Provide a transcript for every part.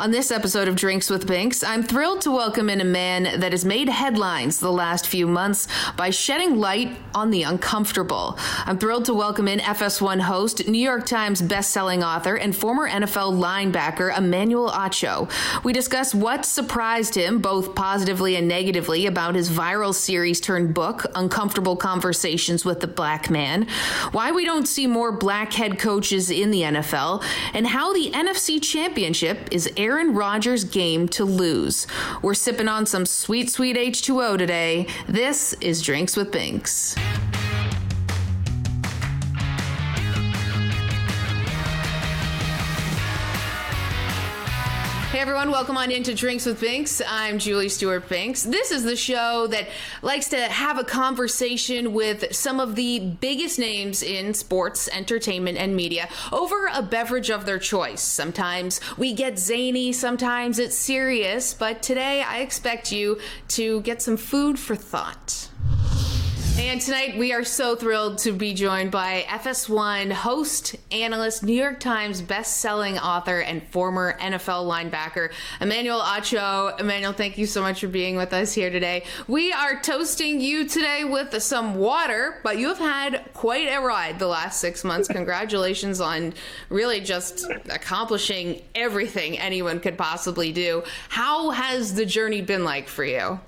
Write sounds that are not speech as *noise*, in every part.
On this episode of Drinks with Binks, I'm thrilled to welcome in a man that has made headlines the last few months by shedding light on the uncomfortable. I'm thrilled to welcome in FS1 host, New York Times bestselling author, and former NFL linebacker Emmanuel Acho. We discuss what surprised him, both positively and negatively, about his viral series turned book, Uncomfortable Conversations with the Black Man, why we don't see more black head coaches in the NFL, and how the NFC Championship is airing Aaron Rodgers' game to lose. We're sipping on some sweet, sweet H2O today. This is Drinks with Binks. Hey everyone, welcome on into Drinks with Binks. I'm Julie Stewart Binks. This is the show that likes to have a conversation with some of the biggest names in sports, entertainment, and media over a beverage of their choice. Sometimes we get zany, sometimes it's serious, but today I expect you to get some food for thought. And tonight we are so thrilled to be joined by FS1 host, analyst, New York Times best-selling author, and former NFL linebacker, Emmanuel Acho. Emmanuel, thank you so much for being with us here today. We are toasting you today with some water, but you have had quite a ride the last six months. *laughs* Congratulations on really just accomplishing everything anyone could possibly do. How has the journey been like for you?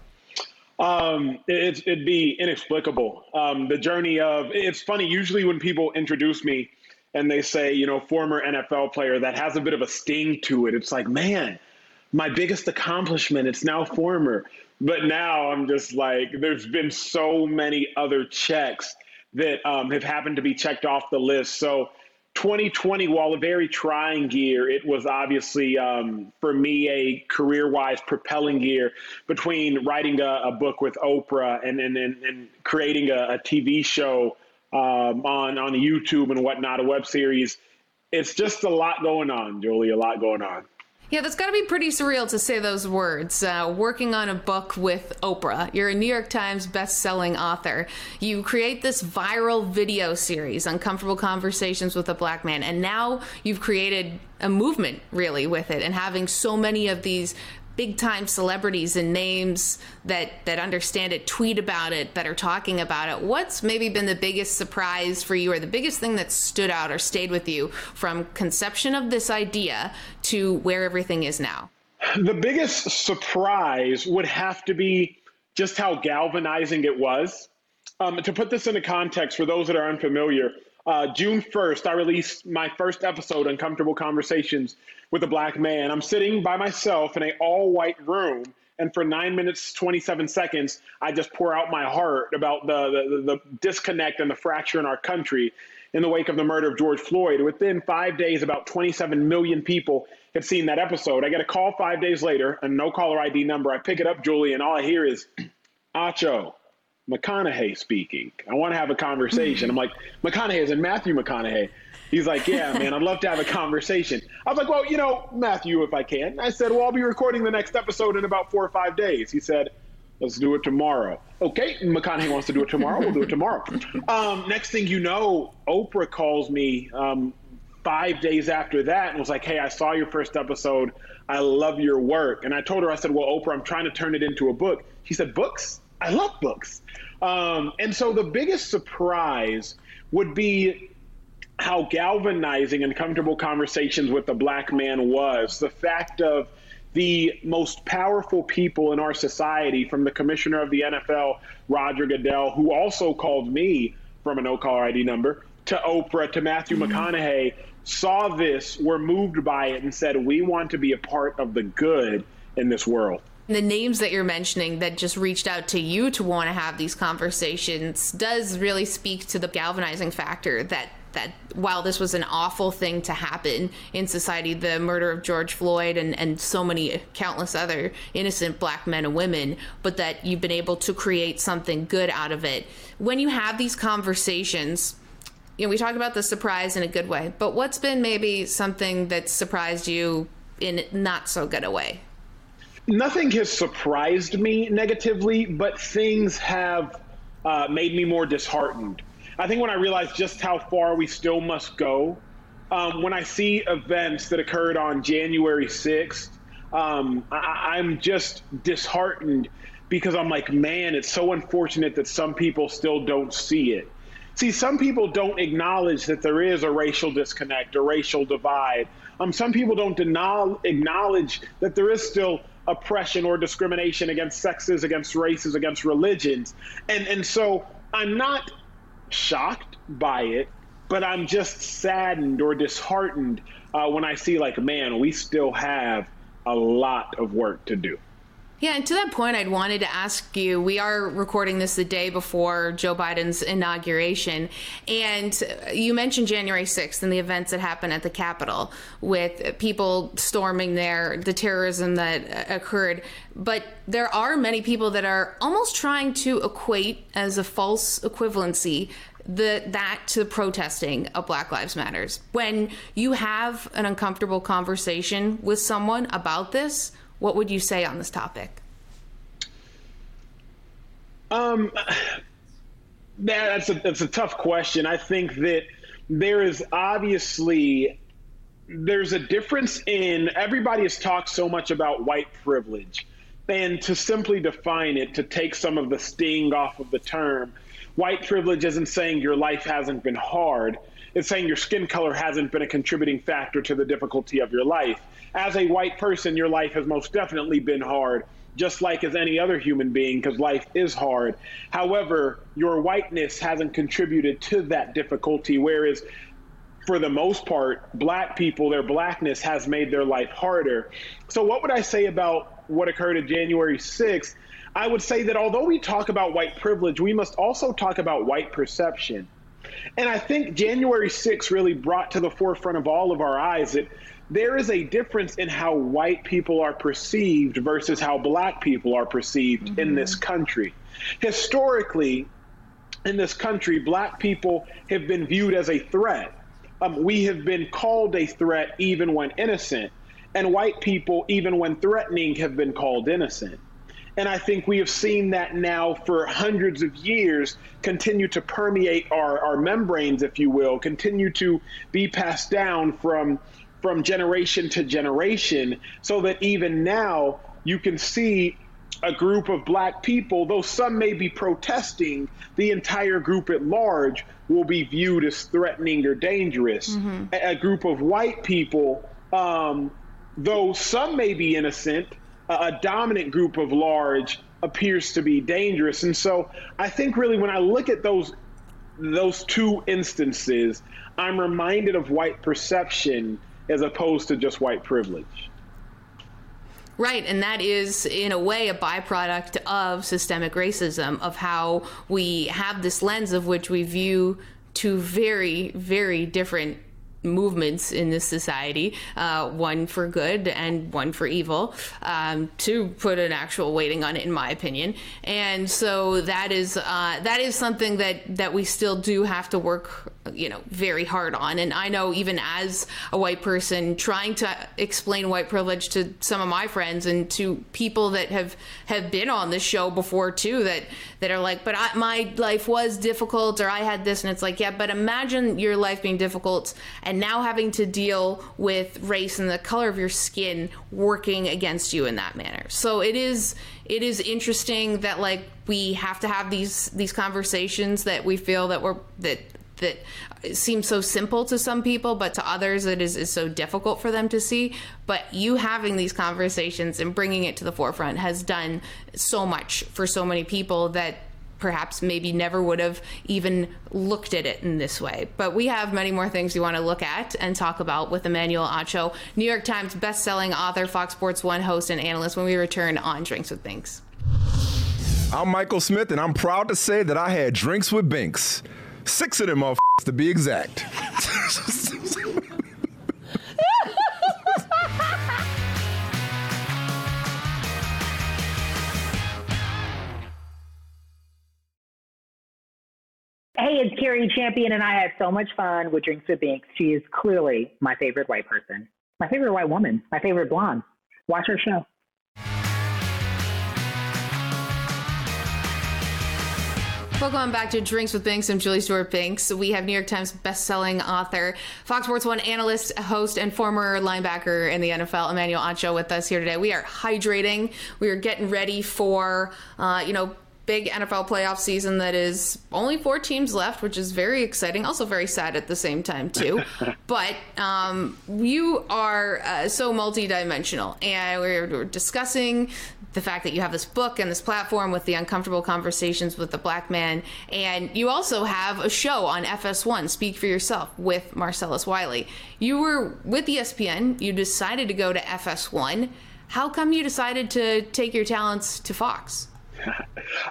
Um, it, would be inexplicable. Um, the journey of it's funny. Usually, when people introduce me and they say, you know, former NFL player, that has a bit of a sting to it. It's like, man, my biggest accomplishment. It's now former, but now I'm just like, there's been so many other checks that um, have happened to be checked off the list. So 2020, while a very trying year, it was obviously um, for me a career-wise propelling year between writing a, a book with Oprah and and, and, and creating a, a, TV show um, on on YouTube and whatnot, a web series. It's just a lot going on, Julie. A lot going on. Yeah, that's got to be pretty surreal to say those words. Uh, working on a book with Oprah. You're a New York Times best-selling author. You create this viral video series, Uncomfortable Conversations with a Black Man, and now you've created a movement really with it and having so many of these big time celebrities and names that that understand it tweet about it that are talking about it. What's maybe been the biggest surprise for you or the biggest thing that stood out or stayed with you from conception of this idea to where everything is now? The biggest surprise would have to be just how galvanizing it was. Um, to put this into context for those that are unfamiliar uh, June 1st, I released my first episode, Uncomfortable Conversations with a Black Man. I'm sitting by myself in a all white room, and for nine minutes, 27 seconds, I just pour out my heart about the, the, the disconnect and the fracture in our country in the wake of the murder of George Floyd. Within five days, about 27 million people have seen that episode. I get a call five days later, a no caller ID number. I pick it up, Julie, and all I hear is, *clears throat* Acho, McConaughey speaking. I want to have a conversation. I'm like, McConaughey is in Matthew McConaughey. He's like, yeah, *laughs* man, I'd love to have a conversation. I was like, well, you know, Matthew, if I can. I said, well, I'll be recording the next episode in about four or five days. He said, let's do it tomorrow. Okay, McConaughey wants to do it tomorrow. We'll do it tomorrow. *laughs* Um, next thing you know, Oprah calls me um, five days after that and was like, hey, I saw your first episode. I love your work. And I told her, I said, well, Oprah, I'm trying to turn it into a book. She said, books? I love books. Um, and so the biggest surprise would be how galvanizing and comfortable conversations with the black man was. The fact of the most powerful people in our society, from the commissioner of the NFL, Roger Goodell, who also called me from a no caller ID number, to Oprah, to Matthew mm-hmm. McConaughey, saw this, were moved by it, and said, We want to be a part of the good in this world. The names that you're mentioning that just reached out to you to want to have these conversations does really speak to the galvanizing factor that that while this was an awful thing to happen in society, the murder of George Floyd and, and so many countless other innocent black men and women, but that you've been able to create something good out of it. When you have these conversations, you know, we talk about the surprise in a good way, but what's been maybe something that surprised you in not so good a way? Nothing has surprised me negatively, but things have uh, made me more disheartened. I think when I realized just how far we still must go, um, when I see events that occurred on January 6th, um, I- I'm just disheartened because I'm like, man, it's so unfortunate that some people still don't see it. See, some people don't acknowledge that there is a racial disconnect, a racial divide. Um, some people don't deny, acknowledge that there is still oppression or discrimination against sexes, against races, against religions. And, and so I'm not shocked by it, but I'm just saddened or disheartened uh, when I see, like, man, we still have a lot of work to do. Yeah, and to that point, I'd wanted to ask you we are recording this the day before Joe Biden's inauguration. And you mentioned January 6th and the events that happened at the Capitol with people storming there, the terrorism that uh, occurred. But there are many people that are almost trying to equate as a false equivalency the that to protesting of Black Lives Matters. When you have an uncomfortable conversation with someone about this, what would you say on this topic? Um, that's a that's a tough question. I think that there is obviously there's a difference in everybody has talked so much about white privilege and to simply define it to take some of the sting off of the term white privilege isn't saying your life hasn't been hard it's saying your skin color hasn't been a contributing factor to the difficulty of your life as a white person, your life has most definitely been hard, just like as any other human being, because life is hard. However, your whiteness hasn't contributed to that difficulty, whereas for the most part, black people, their blackness has made their life harder. So, what would I say about what occurred at January 6th? I would say that although we talk about white privilege, we must also talk about white perception. And I think January 6th really brought to the forefront of all of our eyes that there is a difference in how white people are perceived versus how black people are perceived mm-hmm. in this country. Historically, in this country, black people have been viewed as a threat. Um, we have been called a threat even when innocent, and white people, even when threatening, have been called innocent. And I think we have seen that now for hundreds of years continue to permeate our, our membranes, if you will, continue to be passed down from from generation to generation, so that even now you can see a group of black people, though some may be protesting, the entire group at large will be viewed as threatening or dangerous. Mm-hmm. A, group of white people, um, though some may be innocent, a, a dominant group of large appears to be dangerous. And so I think really when I look at those those two instances, I'm reminded of white perception as opposed to just white privilege. Right, and that is, in a way, a byproduct of systemic racism, of how we have this lens of which we view two very, very different movements in this society, uh, one for good and one for evil, um, to put an actual weighting on it, in my opinion. And so that is uh, that is something that that we still do have to work you know, very hard on. And I know even as a white person trying to explain white privilege to some of my friends and to people that have have been on this show before too that that are like, but I, my life was difficult or I had this and it's like, yeah, but imagine your life being difficult and now having to deal with race and the color of your skin working against you in that manner. So it is it is interesting that like we have to have these these conversations that we feel that we're that that seems so simple to some people, but to others it is, is so difficult for them to see. But you having these conversations and bringing it to the forefront has done so much for so many people that perhaps maybe never would have even looked at it in this way. But we have many more things we want to look at and talk about with Emmanuel Acho, New York Times best-selling author, Fox Sports 1 host and analyst when we return on Drinks with Binks. I'm Michael Smith, and I'm proud to say that I had drinks with Binks. Six of them, motherfuckers, to be exact. Hey, it's Cari Champion, and I had so much fun with Drinks with Binks. She is clearly my favorite white person, my favorite white woman, my favorite blonde. Watch her show. Welcome back to Drinks with Binks. I'm Julie Stewart Binks. We have New York Times best-selling author, Fox Sports One analyst, host, and former linebacker in the NFL, Emmanuel Acho, with us here today. We are hydrating. We are getting ready for, uh, you know, big NFL playoff season that is only four teams left, which is very exciting. Also very sad at the same time too. *laughs* but um, you are uh, so multidimensional, and we're, we're discussing the fact that you have this book and this platform with the uncomfortable conversations with the black man. And you also have a show on fs1 speak for yourself with marcellus wiley. You were with espn you decided to go to fs1 how come you decided to take your talents to fox? *laughs*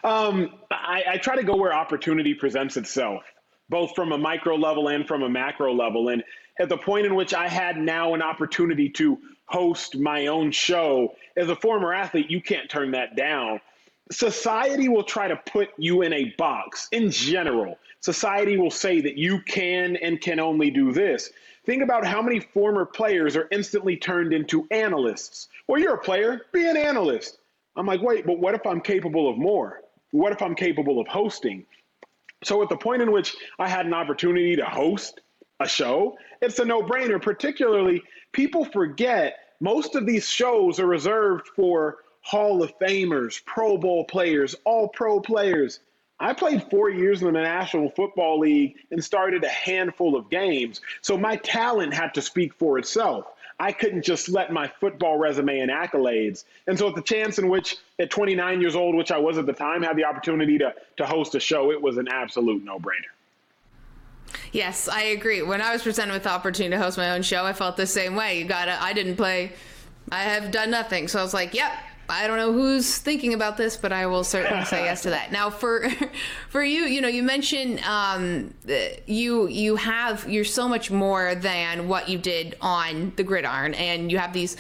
Um, I, I try to go where opportunity presents itself, both from a micro level and from a macro level. And at the point in which I had now an opportunity to host my own show, as a former athlete, you can't turn that down. Society will try to put you in a box in general. Society will say that you can and can only do this. Think about how many former players are instantly turned into analysts. Well, you're a player, be an analyst. I'm like, wait, but what if I'm capable of more? What if I'm capable of hosting? So, at the point in which I had an opportunity to host a show, it's a no brainer. Particularly, people forget most of these shows are reserved for Hall of Famers, Pro Bowl players, all pro players. I played four years in the National Football League and started a handful of games. So my talent had to speak for itself. I couldn't just let my football resume and accolades. And so, at the chance in which, at 29 years old, which I was at the time, had the opportunity to to host a show, it was an absolute no brainer. Yes, I agree. When I was presented with the opportunity to host my own show, I felt the same way. You gotta. I didn't play. I have done nothing, so I was like, "Yep, I don't know who's thinking about this, but I will certainly say yes to that. Now, for *laughs* for you, you know, you mentioned um, you you have you're so much more than what you did on the gridiron, and you have these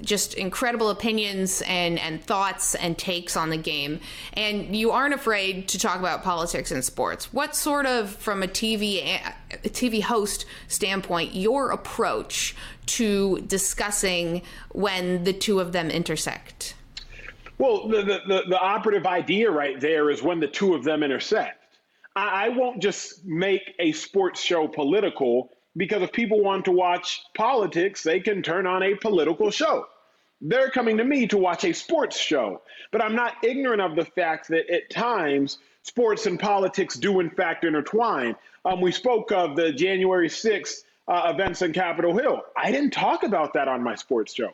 just incredible opinions and and thoughts and takes on the game, and you aren't afraid to talk about politics and sports. What sort of, from a TV a TV host standpoint, your approach to discussing when the two of them intersect? Well, the, the, the, operative idea right there is when the two of them intersect. I, I won't just make a sports show political because if people want to watch politics, they can turn on a political show. They're coming to me to watch a sports show. But I'm not ignorant of the fact that at times sports and politics do, in fact, intertwine. Um, we spoke of the January 6th uh, events in Capitol Hill. I didn't talk about that on my sports show.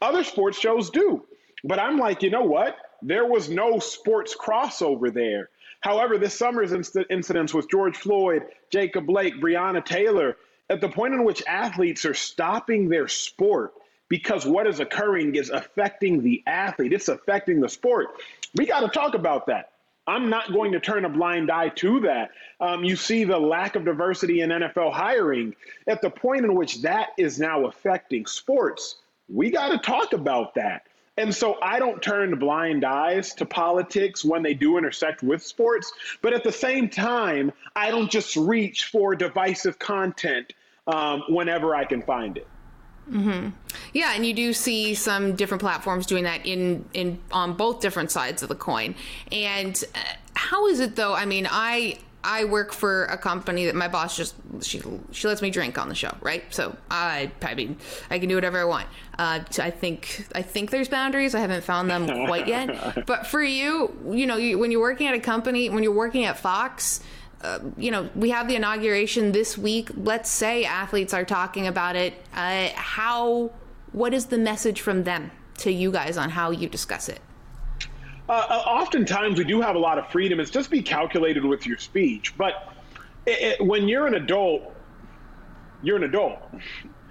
Other sports shows do. But I'm like, you know what? There was no sports crossover there. However, this summer's inc- incidents with George Floyd, Jacob Blake, Breonna Taylor, at the point in which athletes are stopping their sport because what is occurring is affecting the athlete, it's affecting the sport. We got to talk about that. I'm not going to turn a blind eye to that. Um, you see the lack of diversity in NFL hiring. At the point in which that is now affecting sports, we got to talk about that. And so I don't turn blind eyes to politics when they do intersect with sports. But at the same time, I don't just reach for divisive content um, whenever I can find it. Mm-hmm. Yeah, and you do see some different platforms doing that in in on both different sides of the coin. And uh, how is it though? I mean, I I work for a company that my boss just she she lets me drink on the show, right? So I I mean I can do whatever I want. Uh, I think I think there's boundaries. I haven't found them quite yet. *laughs* But for you, you know, you, when you're working at a company, when you're working at Fox. Uh, you know, we have the inauguration this week. Let's say athletes are talking about it. Uh, how, what is the message from them to you guys on how you discuss it? Uh, uh, oftentimes we do have a lot of freedom. It's just be calculated with your speech. But it, it, when you're an adult, you're an adult.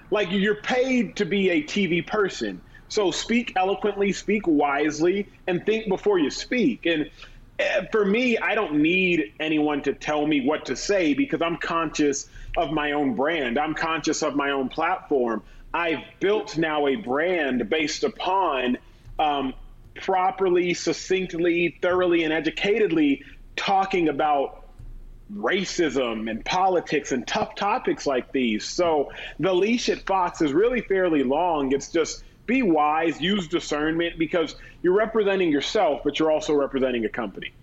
Like you're paid to be a TV person. So speak eloquently, speak wisely, and think before you speak. And uh, for me, I don't need anyone to tell me what to say because I'm conscious of my own brand. I'm conscious of my own platform. I've built now a brand based upon um, properly, succinctly, thoroughly, and educatedly talking about racism and politics and tough topics like these. So the leash at Fox is really fairly long. It's just be wise, use discernment because you're representing yourself, but you're also representing a company.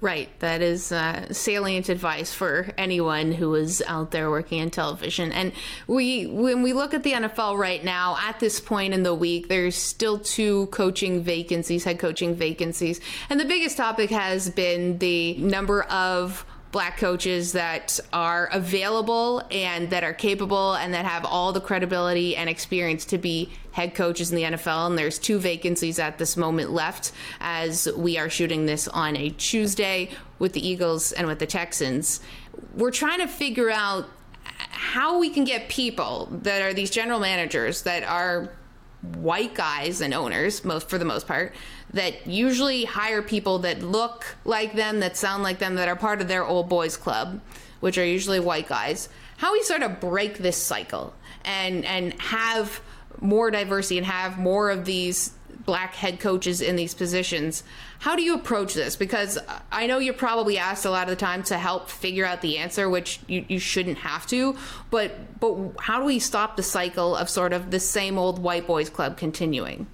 Right. That is uh, salient advice for anyone who is out there working in television. And we, when we look at the NFL right now, at this point in the week, there's still two coaching vacancies, head coaching vacancies. And the biggest topic has been the number of black coaches that are available and that are capable and that have all the credibility and experience to be head coaches in the NFL. And there's two vacancies at this moment left as we are shooting this on a Tuesday with the Eagles and with the Texans. We're trying to figure out how we can get people that are these general managers that are white guys and owners most for the most part that usually hire people that look like them, that sound like them, that are part of their old boys club, which are usually white guys. How we sort of break this cycle and and have more diversity and have more of these black head coaches in these positions. How do you approach this? Because I know you're probably asked a lot of the time to help figure out the answer, which you, you shouldn't have to. But but how do we stop the cycle of sort of the same old white boys club continuing?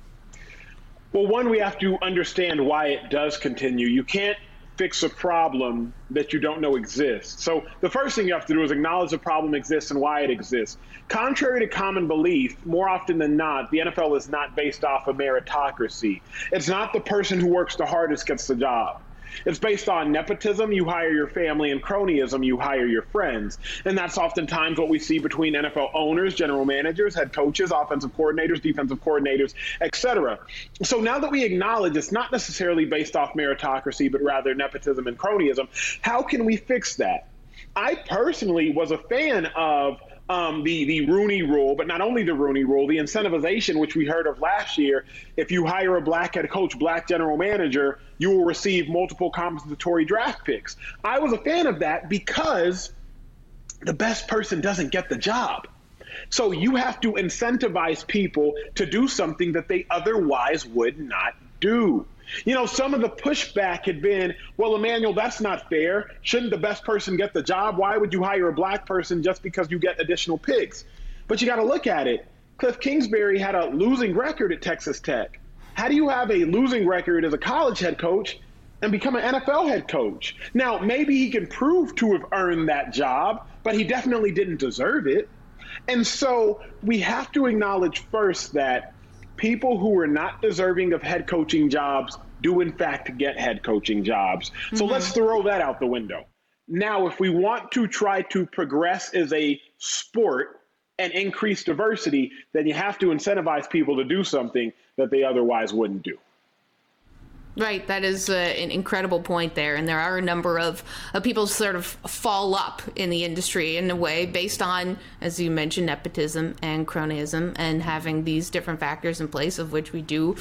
Well, one, we have to understand why it does continue. You can't fix a problem that you don't know exists. So the first thing you have to do is acknowledge the problem exists and why it exists. Contrary to common belief, more often than not, the NFL is not based off of meritocracy. It's not the person who works the hardest gets the job. It's based on nepotism, you hire your family, and cronyism, you hire your friends. And that's oftentimes what we see between NFL owners, general managers, head coaches, offensive coordinators, defensive coordinators, etc. So now that we acknowledge it's not necessarily based off meritocracy, but rather nepotism and cronyism, how can we fix that? I personally was a fan of um, the the Rooney Rule, but not only the Rooney Rule, the incentivization, which we heard of last year. If you hire a black head coach, black general manager, you will receive multiple compensatory draft picks. I was a fan of that because the best person doesn't get the job. So you have to incentivize people to do something that they otherwise would not do. You know, some of the pushback had been, well, Emmanuel, that's not fair. Shouldn't the best person get the job? Why would you hire a black person just because you get additional picks? But you got to look at it. Cliff Kingsbury had a losing record at Texas Tech. How do you have a losing record as a college head coach and become an NFL head coach? Now, maybe he can prove to have earned that job, but he definitely didn't deserve it. And so we have to acknowledge first that people who are not deserving of head coaching jobs do in fact get head coaching jobs. Mm-hmm. So let's throw that out the window. Now, if we want to try to progress as a sport and increase diversity, then you have to incentivize people to do something that they otherwise wouldn't do. Right, that is uh, an incredible point there, and there are a number of, people sort of fall up in the industry in a way based on, as you mentioned, nepotism and cronyism, and having these different factors in place, of which we do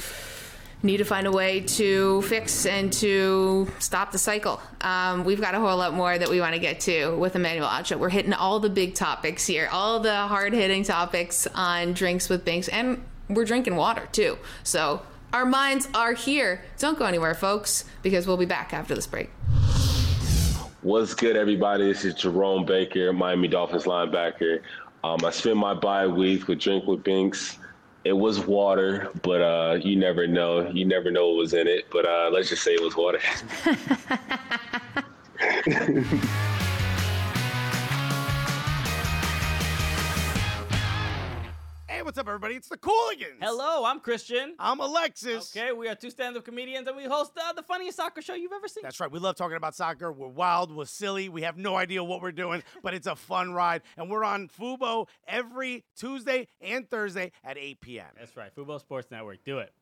need to find a way to fix and to stop the cycle. Um, we've got a whole lot more that we want to get to with Emmanuel Acho. We're hitting all the big topics here, all the hard hitting topics on Drinks with Binks, and we're drinking water too. So our minds are here. Don't go anywhere, folks, because we'll be back after this break. What's good, everybody? This is Jerome Baker, Miami Dolphins linebacker. Um, I spent my bye week with Drink with Binks. It was water, but uh, you never know. You never know what was in it. But uh, let's just say it was water. *laughs* everybody? It's the Cooligans. Hello, I'm Christian. I'm Alexis. Okay, we are two stand-up comedians, and we host uh, the funniest soccer show you've ever seen. That's right. We love talking about soccer. We're wild. We're silly. We have no idea what we're doing, *laughs* but it's a fun ride. And we're on Fubo every Tuesday and Thursday at 8 p.m. That's right, Fubo Sports Network. Do it.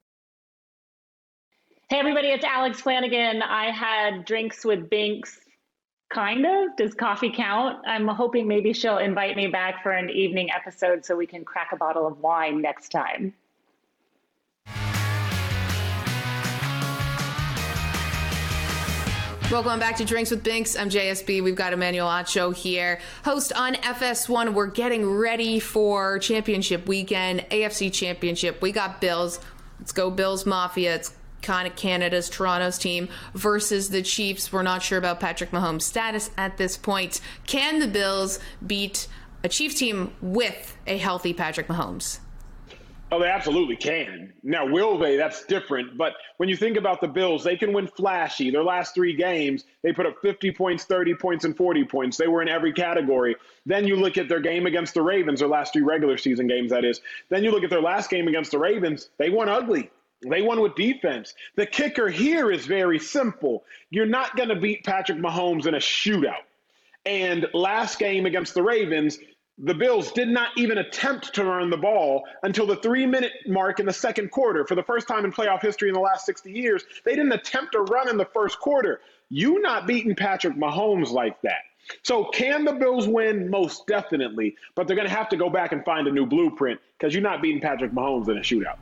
Hey, everybody, it's Alex Flanagan. I had drinks with Binks Kind of. Does coffee count? I'm hoping maybe she'll invite me back for an evening episode so we can crack a bottle of wine next time. Welcome back to Drinks with Binks. I'm JSB. We've got Emmanuel Acho here, host on FS1. We're getting ready for championship weekend, AFC championship. We got Bills. Let's go Bills Mafia. It's kind of Canada's Toronto's team versus the Chiefs. We're not sure about Patrick Mahomes' status at this point. Can the Bills beat a Chiefs team with a healthy Patrick Mahomes? Oh, they absolutely can. Now, will they? That's different. But when you think about the Bills, they can win flashy. Their last three games, they put up 50 points, 30 points, and 40 points. They were in every category. Then you look at their game against the Ravens, their last three regular season games, that is. Then you look at their last game against the Ravens, they won ugly. They won with defense. The kicker here is very simple. You're not going to beat Patrick Mahomes in a shootout. And last game against the Ravens, the Bills did not even attempt to run the ball until the three minute mark in the second quarter. For the first time in playoff history in the last 60 years, they didn't attempt to run in the first quarter. You not beating Patrick Mahomes like that. So, can the Bills win? Most definitely. But they're going to have to go back and find a new blueprint because you're not beating Patrick Mahomes in a shootout.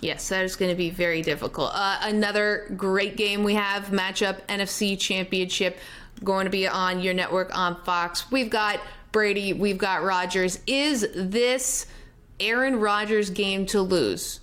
Yes, that is going to be very difficult. Uh, another great game we have matchup NFC Championship going to be on your network on Fox. We've got Brady, we've got Rodgers. Is this Aaron Rodgers game to lose?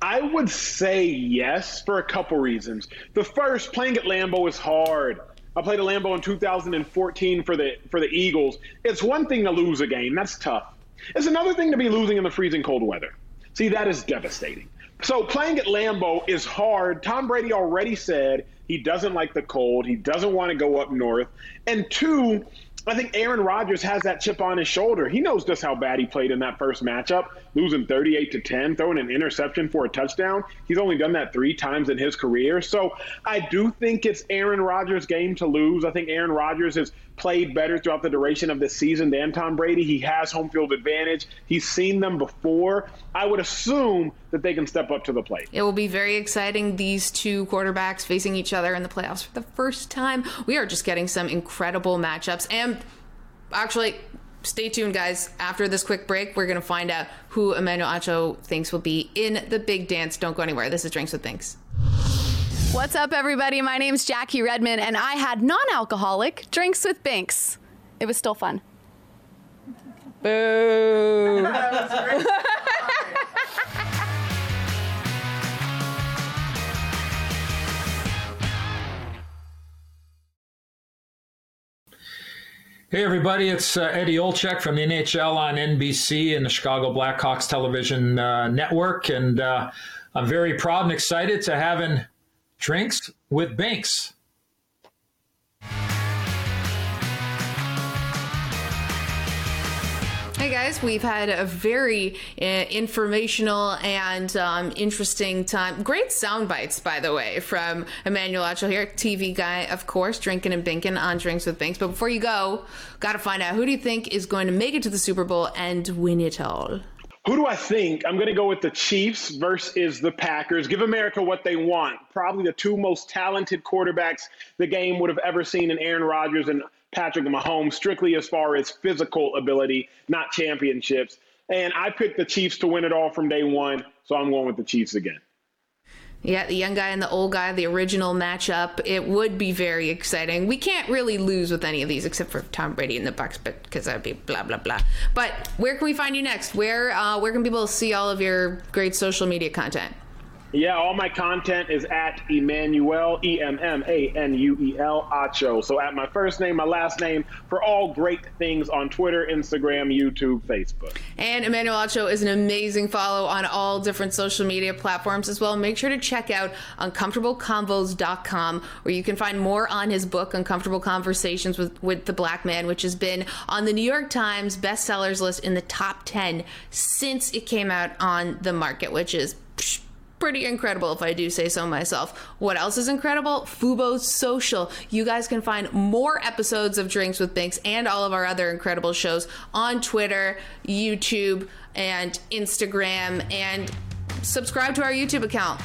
I would say yes for a couple reasons. The first, playing at Lambeau is hard. I played at Lambeau in 2014 for the for the Eagles. It's one thing to lose a game, that's tough. It's another thing to be losing in the freezing cold weather. See, that is devastating. So playing at Lambeau is hard. Tom Brady already said he doesn't like the cold. He doesn't want to go up north. And two, I think Aaron Rodgers has that chip on his shoulder. He knows just how bad he played in that first matchup, losing 38 to 10, throwing an interception for a touchdown. He's only done that three times in his career. So I do think it's Aaron Rodgers' game to lose. I think Aaron Rodgers has played better throughout the duration of the season than Tom Brady. He has home field advantage. He's seen them before. I would assume that they can step up to the plate. It will be very exciting. These two quarterbacks facing each other in the playoffs for the first time. We are just getting some incredible matchups. And actually, stay tuned, guys. After this quick break, we're going to find out who Emmanuel Acho thinks will be in the big dance. Don't go anywhere. This is Drinks with Binks. What's up, everybody? My name's Jackie Redmond, and I had non alcoholic drinks with Binks. It was still fun. Boo. *laughs* Hey, everybody, it's uh, Eddie Olczyk from the NHL on NBC and the Chicago Blackhawks television uh, network. And uh, I'm very proud and excited to having drinks with Binks. Hey guys, we've had a very uh, informational and um, interesting time. Great sound bites, by the way, from Emmanuel Acho here, TV guy, of course, drinking and binking on Drinks with Binks. But before you go, got to find out who do you think is going to make it to the Super Bowl and win it all? Who do I think? I'm going to go with the Chiefs versus the Packers. Give America what they want. Probably the two most talented quarterbacks the game would have ever seen in Aaron Rodgers and Patrick Mahomes, strictly as far as physical ability, not championships. And I picked the Chiefs to win it all from day one, so I'm going with the Chiefs again. Yeah, the young guy and the old guy, the original matchup. It would be very exciting. We can't really lose with any of these except for Tom Brady and the Bucs, but because that'd be blah blah blah. But where can we find you next? Where uh, where can people see all of your great social media content? Yeah, all my content is at Emmanuel, E M M A N U E L, Acho. So at my first name, my last name for all great things on Twitter, Instagram, YouTube, Facebook. And Emmanuel Acho is an amazing follow on all different social media platforms as well. Make sure to check out uncomfortableconvos.com where you can find more on his book, Uncomfortable Conversations with, with the Black Man, which has been on the New York Times bestsellers list in the top 10 since it came out on the market, which is pretty incredible if I do say so myself. What else is incredible? Fubo Social. You guys can find more episodes of Drinks with Binks and all of our other incredible shows on Twitter, YouTube, and Instagram. And subscribe to our YouTube account.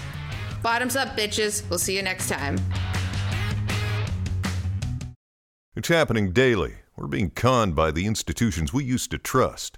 Bottoms up, bitches. We'll see you next time. It's happening daily. We're being conned by the institutions we used to trust.